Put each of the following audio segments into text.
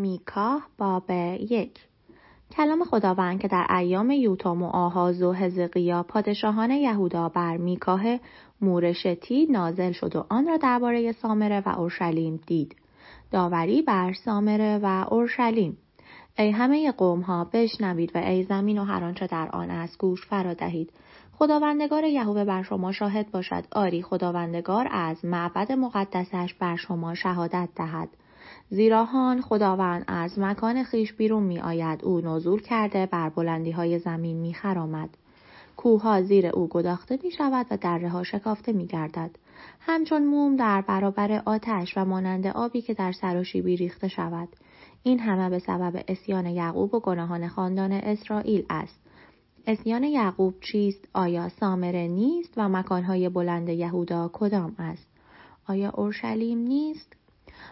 میکاه باب یک. کلام خداوند که در ایام یوتام و آهاز و هزقیا پادشاهان یهودا بر میکاه مورشتی نازل شد و آن را درباره سامره و اورشلیم دید. داوری بر سامره و اورشلیم. ای همه قوم ها بشنوید و ای زمین و هر آنچه در آن است گوش فرا دهید. خداوندگار یهوه بر شما شاهد باشد. آری خداوندگار از معبد مقدسش بر شما شهادت دهد. زیرا هان خداوند از مکان خیش بیرون می آید او نزول کرده بر بلندی های زمین می خرامد. کوها زیر او گداخته می شود و دره ها شکافته می گردد. همچون موم در برابر آتش و مانند آبی که در سراشیبی ریخته شود. این همه به سبب اسیان یعقوب و گناهان خاندان اسرائیل است. اسیان یعقوب چیست؟ آیا سامره نیست و مکانهای بلند یهودا کدام است؟ آیا اورشلیم نیست؟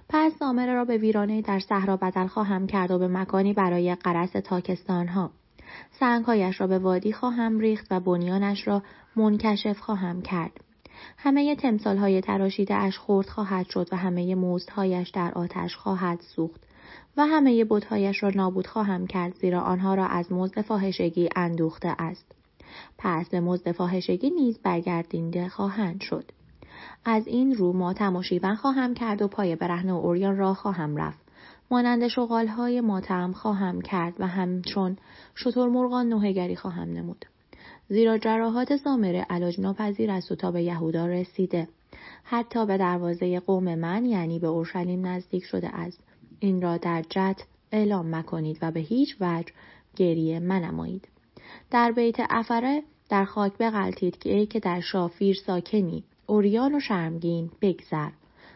پس سامره را به ویرانه در صحرا بدل خواهم کرد و به مکانی برای قرس تاکستانها. سنگهایش را به وادی خواهم ریخت و بنیانش را منکشف خواهم کرد. همه تمثال های تراشیده اش خورد خواهد شد و همه موزهایش در آتش خواهد سوخت و همه بتهایش را نابود خواهم کرد زیرا آنها را از مزد فاحشگی اندوخته است. پس به مزد فاحشگی نیز برگردینده خواهند شد. از این رو ماتم و شیون خواهم کرد و پای برهنه و اوریان را خواهم رفت. مانند های ماتم خواهم کرد و همچون شطور مرغان نوهگری خواهم نمود. زیرا جراحات سامره علاج ناپذیر است و تا به یهودا رسیده. حتی به دروازه قوم من یعنی به اورشلیم نزدیک شده است. این را در جت اعلام مکنید و به هیچ وجه گریه منمایید. در بیت افره در خاک بغلتید که ای که در شافیر ساکنی اوریان و شرمگین بگذر.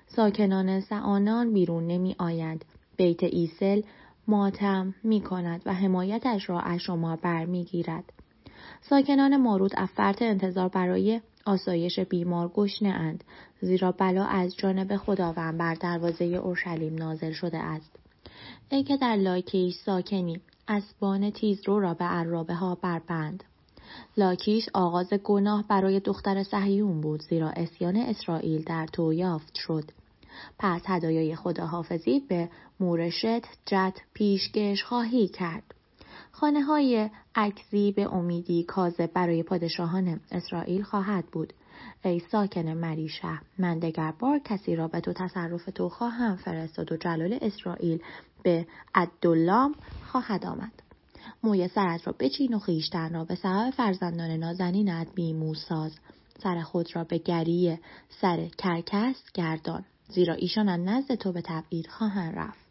ساکنان سعانان بیرون نمی آیند بیت ایسل ماتم می کند و حمایتش را از شما برمیگیرد. ساکنان ماروت افرت انتظار برای آسایش بیمار گشنه اند زیرا بلا از جانب خداوند بر دروازه اورشلیم نازل شده است. ای که در لایکیش ساکنی اسبان تیزرو را به عرابه ها بربند. لاکیش آغاز گناه برای دختر صهیون بود زیرا اسیان اسرائیل در تو یافت شد. پس هدایای خداحافظی به مورشت جت پیشگش خواهی کرد. خانه های عکزی به امیدی کاذب برای پادشاهان اسرائیل خواهد بود. ای ساکن مریشه من دگر بار کسی را به تو تصرف تو خواهم فرستاد و جلال اسرائیل به عدالام خواهد آمد. موی سرت را بچین و خیشتن را به سبب فرزندان نازنینت بیمو ساز سر خود را به گریه سر کرکس گردان زیرا ایشان نزد تو به تبعید خواهند رفت.